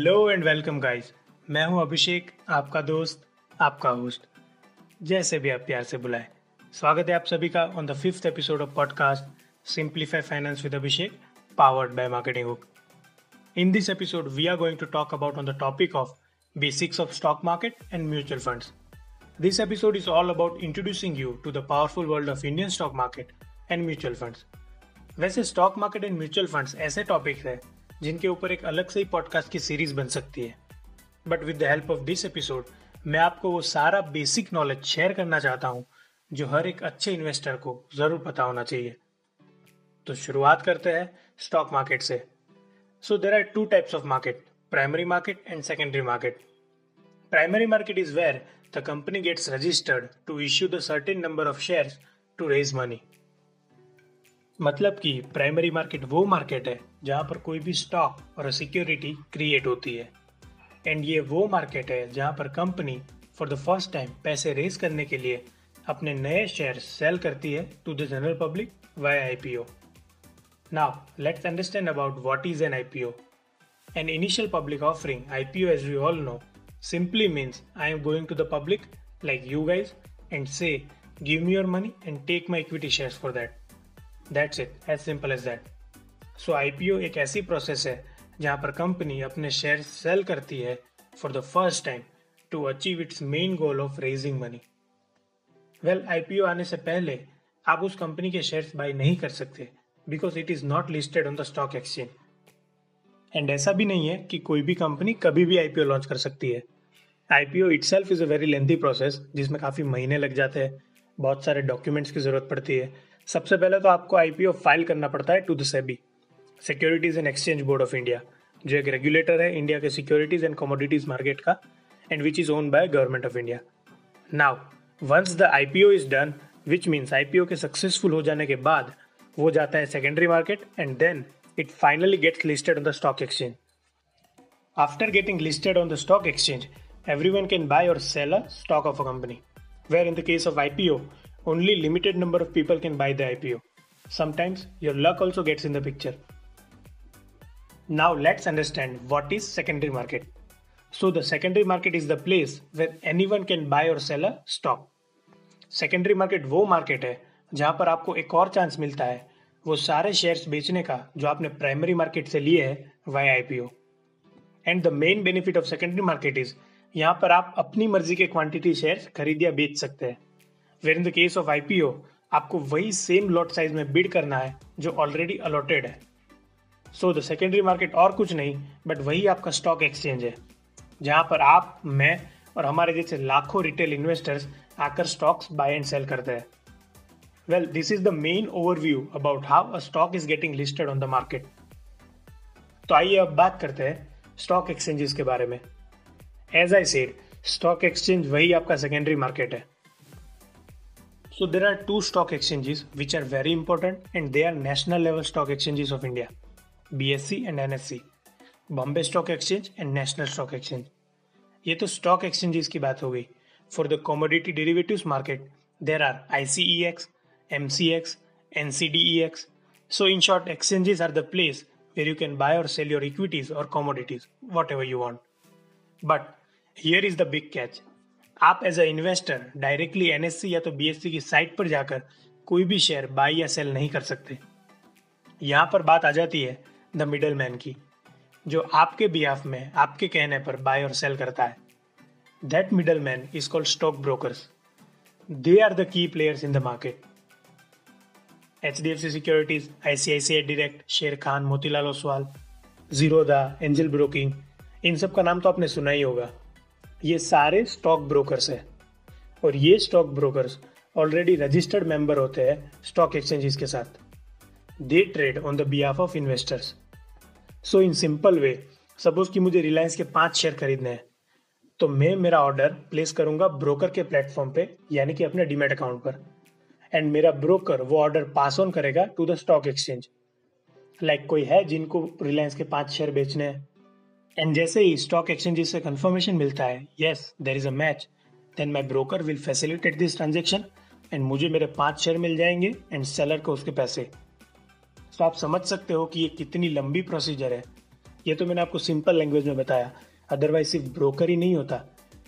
Hello and welcome guys मैं हूँ अभिषेक, आपका दोस्त, आपका होस्ट जैसे भी आप प्यार से बुलाए। स्वागत है आप सभी का on the fifth episode of podcast simplify finance with Abhishek powered by marketing hook in this episode we are going to talk about on the topic of basics of stock market and mutual funds this episode is all about introducing you to the powerful world of Indian stock market and mutual funds वैसे stock market and mutual funds ऐसे topics है जिनके ऊपर एक अलग से ही podcast की series बन सकती है। But with the help of this episode मैं आपको वो सारा बेसिक नॉलेज शेयर करना चाहता हूँ, जो हर एक अच्छे इन्वेस्टर को ज़रूर पता होना चाहिए। तो शुरुआत करते हैं स्टॉक मार्केट से। So there are two types of market primary market and secondary market primary market is where the company gets registered to issue the certain number of share to raise money मतलब कि primary market वो market है जहाँ पर कोई भी stock और security create होती है। एंड ये वो मार्केट है जहाँ पर company for the first time पैसे रेज करने के लिए अपने नए शेयर सेल करती है to the general public via I P O now let's understand about what is an I P O an initial public offering I P O as we all know simply means I am going to the public, like you guys, and say, give me your money and take my equity shares for that. That's it as simple as that so IPO एक ऐसी process है जहाँ पर company अपने share cell करती है for the first time to achieve its main goal of raising money well IPO आने से पहले आप उस कंपनी के शेयर्स बाई नहीं कर सकते because it is not listed on the stock exchange and ऐसा भी नहीं है कि कोई भी कंपनी कभी भी आईपीओ लॉन्च कर सकती है. IPO itself is a very lengthy process जिसमें काफ़ी महीने लग जाते हैं, बहुत सारे डॉक्यूमेंट्स की ज़रूरत पड़ती है सबसे पहले तो आपको आईपीओ फ़ाइल करना पड़ता है to the SEBI securities and exchange board of India जो एक रेगुलेटर है इंडिया के सिक्योरिटीज एंड कमोडिटीज मार्केट का and which is own by government of India now once the IPO is done which means IPO के successful हो जाने के बाद वो जाता है secondary market and then it finally gets listed on the stock exchange after getting listed on the stock exchange, everyone can buy or sell a stock of a company. Where in the case of IPO, only limited number of people can buy the IPO. Sometimes your luck also gets in the picture. Now let's understand what is secondary market. So the secondary market is the place where anyone can buy or sell a stock. Secondary market वो market है जहाँ पर आपको एक और chance मिलता है वो सारे शेयर्स बेचने का जो आपने प्राइमरी मार्केट से लिए है why IPO and the main benefit of secondary market is यहाँ पर आप अपनी मर्ज़ी के क्वांटिटी शेयर्स खरीद या बेच सकते हैं where in the case of IPO आपको वही सेम लॉट साइज़ में बिड करना है, जो ऑलरेडी अलॉटेड है। सो द सेकेंडरी मार्केट और कुछ नहीं बट वही आपका स्टॉक एक्सचेंज है, जहाँ पर आप, मैं और हमारे जैसे लाखों रिटेल इन्वेस्टर्स आकर स्टॉक्स बाय एंड सेल करते हैं। Well this is the main overview about how a stock is getting listed on the market तो आइए अब बात करते हैं स्टॉक एक्सचेंजेस के बारे में। As I said stock exchange वही आपका सेकेंडरी मार्केट है। So there are two stock exchanges which are very important and they are national level stock exchanges of India. BSC and NSC. Bombay Stock Exchange and National Stock Exchange. ये तो stock exchanges की बात हो गई for the commodity derivatives market there are ICEX MCX NCDEX so in short exchanges are the place where you can buy or sell your equities or commodities, whatever you want. But here is the big catch. आप as a investor directly NSC या तो BSc की site पर जाकर कोई भी share bye या cell नहीं कर सकते। यहाँ पर बात आ जाती है द मिडल मैन की, जो आपके बिहाफ में, आपके कहने पर बाय और सेल करता है। That middle man is called stock brokers they are the key players in the market H D F C securities ICICI direct Sher Khan Motilal Oswal Zerodha Angel broking इन सब का नाम तो आपने सुना ही होगा। ये सारे स्टॉक ब्रोकर्स है। और ये stock brokers already registered member होते हैं स्टॉक एक्सचेंजेस के साथ। They trade on the behalf of investors so in simple way suppose कि मुझे रिलायंस के पाँच शेयर खरीदने हैं तो मैं मेरा ऑर्डर प्लेस करूँगा ब्रोकर के प्लेटफॉर्म पे, यानी कि अपने डीमेट अकाउंट पर। एंड मेरा ब्रोकर वो ऑर्डर पास ऑन करेगा to the stock exchange like कोई है जिनको रिलायंस के पाँच शेयर बेचने हैं। एंड जैसे ही स्टॉक एक्सचेंज से कंफर्मेशन मिलता है yes there is a match then my broker will facilitate this transaction and मुझे मेरे पाँच शेयर मिल जाएँगे एंड सेलर को उसके पैसे। तो आप समझ सकते हो कि ये कितनी लंबी प्रोसीजर है। ये तो मैंने आपको सिंपल लैंग्वेज में बताया। अदरवाइज़ सिर्फ़ ब्रोकर ही नहीं होता।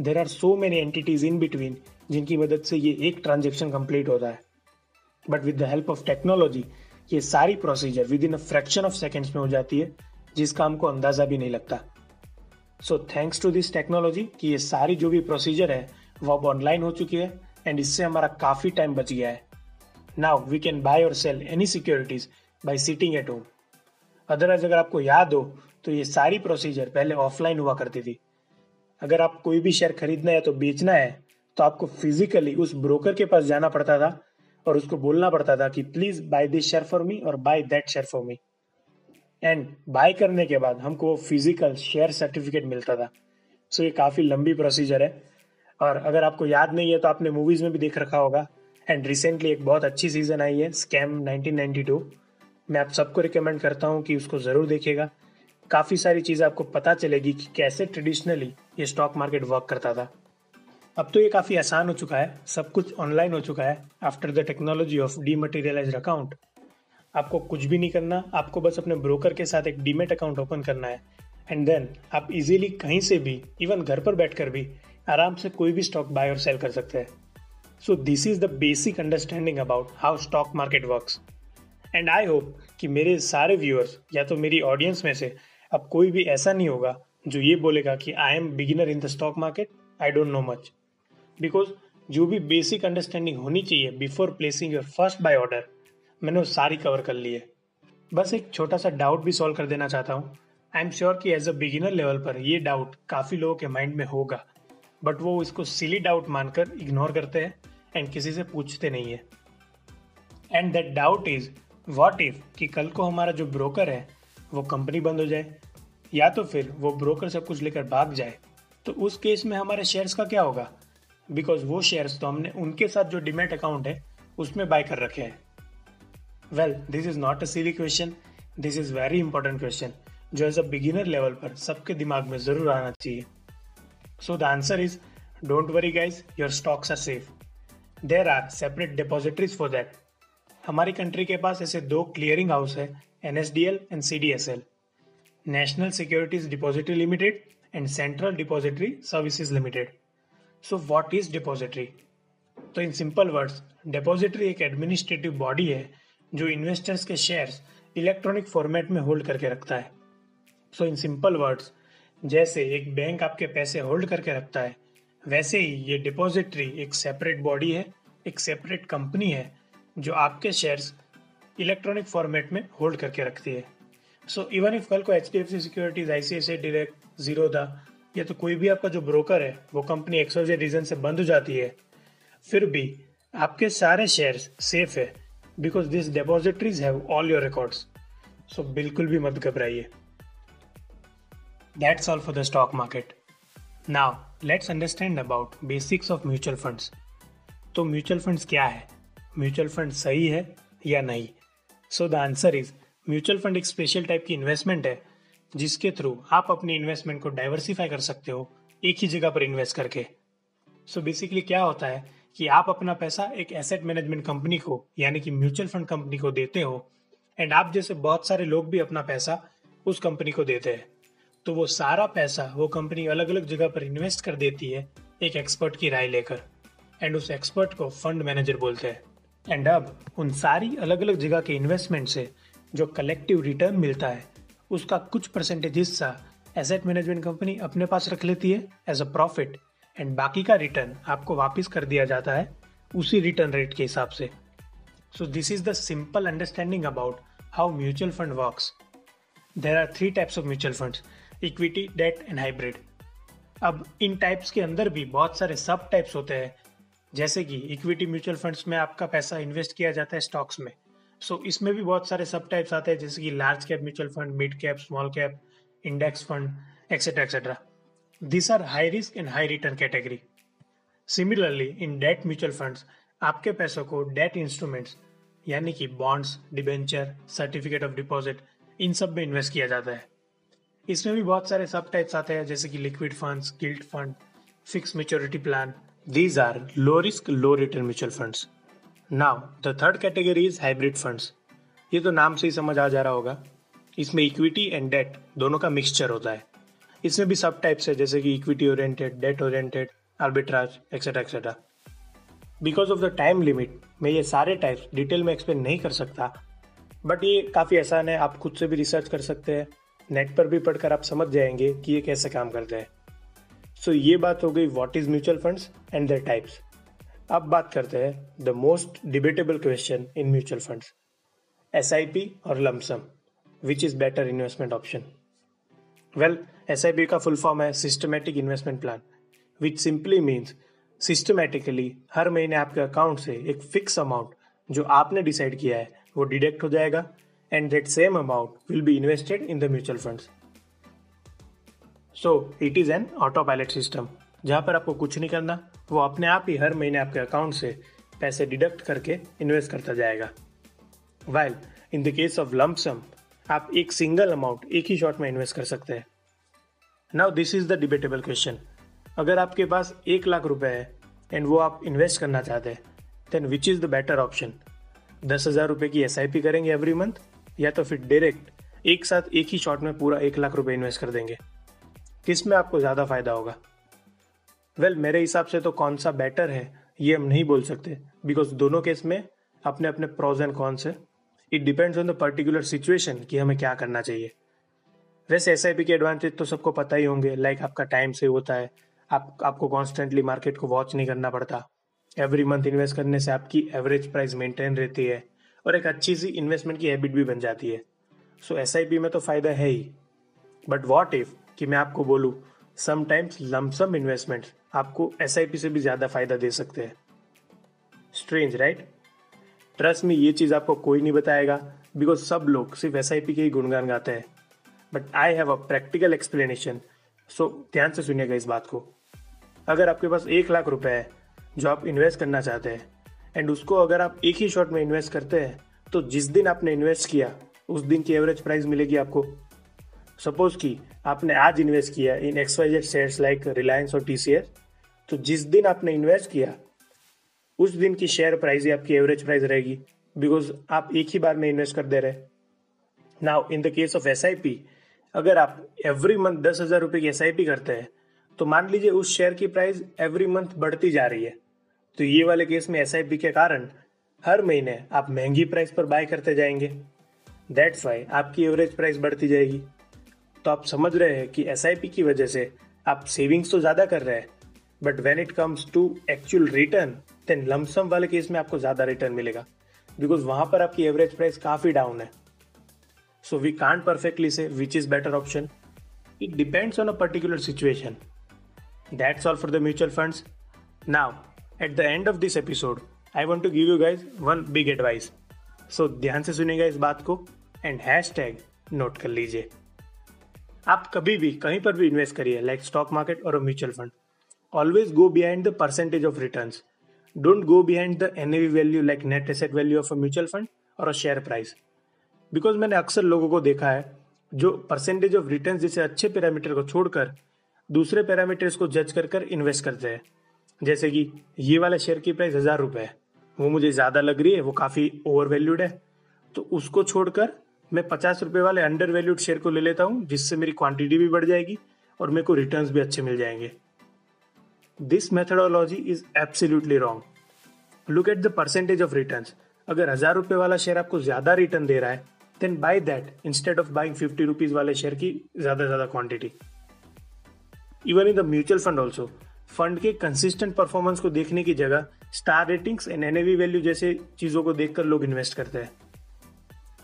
There are so many entities in between जिनकी मदद से ये एक ट्रांजेक्शन कंप्लीट होता है। But with the help of technology ये सारी procedure within a fraction of seconds में हो जाती है। जिसका हमको अंदाज़ा भी नहीं लगता। So thanks to this technology कि ये सारी जो भी प्रोसीजर है, वो अब ऑनलाइन हो चुकी है एंड इससे हमारा काफ़ी टाइम बच गया है। नाउ वी कैन बाय और sell any securities by sitting at home otherwise अगर आपको याद हो तो ये सारी प्रोसीजर पहले ऑफलाइन हुआ करती थी। अगर आप कोई भी शेयर खरीदना है तो बेचना है तो आपको फिजिकली उस ब्रोकर के पास जाना पड़ता था और उसको बोलना पड़ता था कि please buy this share for me और buy that share for me and buy करने के बाद हमको फ़िज़िकल शेयर सर्टिफिकेट मिलता था। सो so, ये काफ़ी लंबी प्रोसीजर है। और अगर आपको याद नहीं है तो आपने मूवीज़ में भी देख रखा होगा। एंड रिसेंटली एक बहुत अच्छी सीज़न आई है स्कैम 1992 मैं आप सबको रिकमेंड करता हूँ कि उसको ज़रूर देखेगा काफ़ी सारी चीज़ें आपको पता चलेगी कि कैसे ट्रेडिशनली ये स्टॉक मार्केट वर्क करता था। अब तो ये काफ़ी आसान हो चुका है सब कुछ ऑनलाइन हो चुका है after the technology of dematerialize account आपको कुछ भी नहीं करना, आपको बस अपने ब्रोकर के साथ एक डीमेट अकाउंट ओपन करना है। एंड देन आप इजीली कहीं से भी इवन घर पर बैठकर भी, आराम से कोई भी स्टॉक बाय और सेल कर सकते हैं। So this is the basic understanding about how stock market works and I hope कि मेरे सारे व्यूअर्स या तो मेरी ऑडियंस में से, अब कोई भी ऐसा नहीं होगा जो ये बोलेगा कि I am beginner in the stock market I don't know much because जो भी बेसिक अंडरस्टैंडिंग होनी चाहिए before placing your first buy order मैंने वो सारी कवर कर ली है। बस एक छोटा सा डाउट भी सॉल्व कर देना चाहता हूँ। आई एम श्योर कि एज अ बिगिनर लेवल पर ये डाउट काफ़ी लोगों के माइंड में होगा। बट वो इसको सिली डाउट मानकर इग्नोर करते हैं एंड किसी से पूछते नहीं है। And that doubt is what if कि कल को हमारा जो ब्रोकर है, वो कंपनी बंद हो जाए? या तो फिर वो ब्रोकर सब कुछ लेकर भाग जाए। तो उस केस में हमारे शेयर्स का क्या होगा? बिकॉज़ वो शेयर्स तो हमने उनके साथ जो डिमेट अकाउंट है, उसमें बाय कर रखे हैं। Well this is not a silly question this is very important question जो एज अ बिगिनर लेवल पर सबके दिमाग में ज़रूर आना चाहिए। So the answer is don't worry guys your stocks are safe there are separate depositories for that हमारी country के पास ऐसे दो क्लियरिंग हाउस है N S D L and C D S L national securities depository limited and central depository services limited so what is depository तो in simple words depository एक administrative body है जो investors के shares electronic format में hold करके रखता है। सो in simple words जैसे एक बैंक आपके पैसे होल्ड करके रखता है, वैसे ही ये डिपॉजिटरी एक सेपरेट बॉडी है, एक सेपरेट कंपनी है, जो आपके शेयर्स इलेक्ट्रॉनिक फॉर्मेट में होल्ड करके रखती है। सो इवन इफ़ कल को H D F C securities I C I direct Zerodha या तो कोई भी आपका जो ब्रोकर है, वो कंपनी एक्सोजे रीजन से बंद हो जाती है, फिर भी आपके सारे शेयर्स सेफ़ है। Because this depositories have all your records so बिल्कुल भी मत घबराइए। That's all for the stock market now let's understand about basics of mutual funds तो म्यूचुअल फंड्स क्या है? म्यूचुअल फंड सही है या नहीं? So the answer is mutual fund एक स्पेशल टाइप की इन्वेस्टमेंट है, जिसके थ्रू आप अपनी इन्वेस्टमेंट को डाइवर्सिफाई कर सकते हो, एक ही जगह पर इन्वेस्ट करके। सो so बेसिकली क्या होता है? कि आप अपना पैसा एक एसेट मैनेजमेंट कंपनी को, यानी कि म्यूचुअल फंड कंपनी को देते हो एंड आप जैसे बहुत सारे लोग भी अपना पैसा उस कंपनी को देते हैं तो वो सारा पैसा वो कंपनी अलग अलग जगह पर इन्वेस्ट कर देती है एक एक्सपर्ट की राय लेकर एंड उस एक्सपर्ट को फंड मैनेजर बोलते हैं। एंड अब उन सारी अलग अलग जगह के इन्वेस्टमेंट से जो कलेक्टिव रिटर्न मिलता है, उसका कुछ परसेंटेज हिस्सा एसेट मैनेजमेंट कंपनी अपने पास रख लेती है एज अ प्रॉफिट एंड बाकी का रिटर्न आपको वापस कर दिया जाता है उसी रिटर्न रेट के हिसाब से। So this is the simple understanding about how mutual fund works there are three types of mutual funds equity debt and hybrid अब इन टाइप्स के अंदर भी बहुत सारे सब टाइप्स होते हैं। जैसे कि इक्विटी म्यूचुअल फंड्स में आपका पैसा इन्वेस्ट किया जाता है स्टॉक्स में। सो so, इसमें भी बहुत सारे सब टाइप्स आते हैं जैसे कि large cap mutual fund mid cap small cap index fund etcetera etcetera These are high risk and high return category. Similarly, in debt mutual funds, आपके पैसों को डेट इंस्ट्रूमेंट्स यानी कि bonds debenture certificate of deposit इन सब में invest किया जाता है। इसमें भी बहुत सारे सब टाइप्स आते हैं जैसे कि liquid funds gilt fund fix maturity plan these are low risk low return mutual funds now the third category is hybrid funds ये तो नाम से ही समझ आ जा रहा होगा। इसमें इक्विटी एंड डेट दोनों का मिक्सचर होता है। इसमें भी सब टाइप्स है जैसे कि equity oriented debt oriented arbitrage etcetera etcetera because of the time limit मैं ये सारे टाइप्स डिटेल में एक्सप्लेन नहीं कर सकता बट ये काफ़ी आसान है आप खुद से भी रिसर्च कर सकते हैं। नेट पर भी पढ़कर आप समझ जाएँगे कि ये कैसे काम करते हैं। सो so, ये बात हो गई what is mutual funds and their types अब बात करते हैं the most debatable question in mutual funds S और lump sum which is better investment option well S का फुल फॉर्म है systematic investment plan which simply means systematically हर महीने आपके account से एक फिक्स अमाउंट जो आपने डिसाइड किया है, वो डिडक्ट हो जाएगा and that same amount will be invested in the mutual funds so it is an autopilot system जहाँ पर आपको कुछ नहीं करना, वो अपने आप ही हर महीने आपके अकाउंट से पैसे डिडक्ट करके इन्वेस्ट करता जाएगा। While in the case of lump sum आप एक सिंगल अमाउंट एक ही शॉट में इन्वेस्ट कर सकते हैं। Now this is the debatable question अगर आपके पास एक लाख रुपए है एंड वो आप इन्वेस्ट करना चाहते हैं then which is the better option दस हज़ार रुपये की एसआईपी करेंगे एवरी मंथ या तो फिर डायरेक्ट एक साथ एक ही शॉट में पूरा एक लाख रुपए इन्वेस्ट कर देंगे। किसमें आपको ज़्यादा फ़ायदा होगा? वेल well, मेरे हिसाब से तो कौन सा बेटर है ये हम नहीं बोल सकते बिकॉज़ दोनों केस में अपने अपने प्रोज एंड कॉन्स है। It depends on the particular situation कि हमें क्या करना चाहिए। वैसे एसआईपी के एडवांटेज तो सबको पता ही होंगे लाइक like आपका टाइम सेव होता है, आप, आपको कॉन्स्टेंटली मार्केट को वॉच नहीं करना पड़ता। एवरी मंथ इन्वेस्ट करने से आपकी एवरेज प्राइस मेंटेन रहती है और एक अच्छी सी इन्वेस्टमेंट की हैबिट भी बन जाती है। सो एसआईपी में तो फ़ायदा है ही। बट वॉट इफ़ कि मैं आपको बोलूँ समटाइम्स लमसम इन्वेस्टमेंट आपको एसआईपी से भी ज़्यादा फ़ायदा दे सकते हैं। स्ट्रेंज राइट ट्रस्ट में ये चीज़ आपको कोई नहीं बताएगा बिकॉज़ सब लोग सिर्फ़ एस के ही गुणगान गाते हैं। But I have a practical explanation so ध्यान से सुनिएगा इस बात को। अगर आपके पास एक लाख रुपए है, जो आप इन्वेस्ट करना चाहते हैं एंड उसको अगर आप एक ही शॉट में इन्वेस्ट करते हैं तो जिस दिन आपने इन्वेस्ट किया, उस दिन की एवरेज प्राइस मिलेगी आपको। सपोज़ कि आपने आज इन्वेस्ट किया in X Y Z shares like Reliance और टी तो जिस दिन आपने इन्वेस्ट किया उस दिन की शेयर प्राइस ही आपकी एवरेज प्राइस रहेगी। बिकॉज़ आप एक ही बार में इन्वेस्ट कर दे रहे now in the case of SIP अगर आप एवरी मंथ दस हज़ार रुपए की एसआईपी करते हैं तो मान लीजिए उस शेयर की प्राइस एवरी मंथ बढ़ती जा रही है। तो ये वाले केस में एसआईपी के कारण हर महीने आप महँगी प्राइस पर बाय करते जाएँगे। दैट्स वाई आपकी एवरेज प्राइस बढ़ती जाएगी। तो आप समझ रहे हैं कि एसआईपी की वजह से आप सेविंग्स तो ज़्यादा कर रहे हैं but when it comes to actual return then lump sum वाले केस में आपको ज़्यादा रिटर्न मिलेगा। बिकॉज़ वहाँ पर आपकी एवरेज प्राइस काफ़ी डाउन है। सो we can't perfectly say which is better option it depends on a particular situation that's all for the mutual funds now at the end of this episode I want to give you guys one big advice so ध्यान से सुनेगा इस बात को and hash tag note कर लीजिए। आप कभी भी, कहीं पर भी इन्वेस्ट करिए लाइक स्टॉक मार्केट और mutual fund always go behind the percentage of return don't go behind the NAV value like net asset value of a mutual fund और अ शेयर प्राइस बिकॉज़ मैंने अक्सर लोगों को देखा है, जो परसेंटेज ऑफ़ रिटर्न जैसे अच्छे पैरामीटर को छोड़कर दूसरे पैरामीटर्स को जज कर कर इन्वेस्ट करते हैं। जैसे कि ये वाला शेयर की प्राइस हज़ार रुपए है, वो मुझे ज़्यादा लग रही है, वो काफ़ी ओवर वैल्यूड है। तो उसको छोड़कर मैं पचास रुपए वाले अंडर वैल्यूड शेयर को ले लेता हूँ, जिससे मेरी क्वांटिटी भी बढ़ जाएगी और मेरे को रिटर्न्स भी अच्छे मिल जाएँगे। This methodology is absolutely wrong look at the percentage of return अगर हज़ार रुपए वाला शेयर आपको ज़्यादा रिटर्न दे रहा है then by that instead of buying fifty rupees वाले शेयर की ज़्यादा ज़्यादा quantity even in the mutual fund also fund के कंसिस्टेंट परफॉर्मेंस को देखने की जगह star ratings and NAV value जैसे चीज़ों को देखकर लोग इन्वेस्ट करते हैं.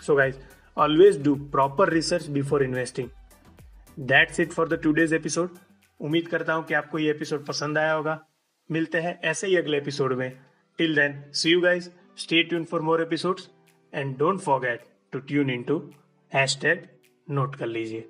So guys always do proper research before investing that's it for the today's episode उम्मीद करता हूँ कि आपको ये एपिसोड पसंद आया होगा। मिलते हैं ऐसे ही अगले एपिसोड में। Till then see you guys stay tune for more episodes and don't forget to tune in to hashtag note कर लीजिए।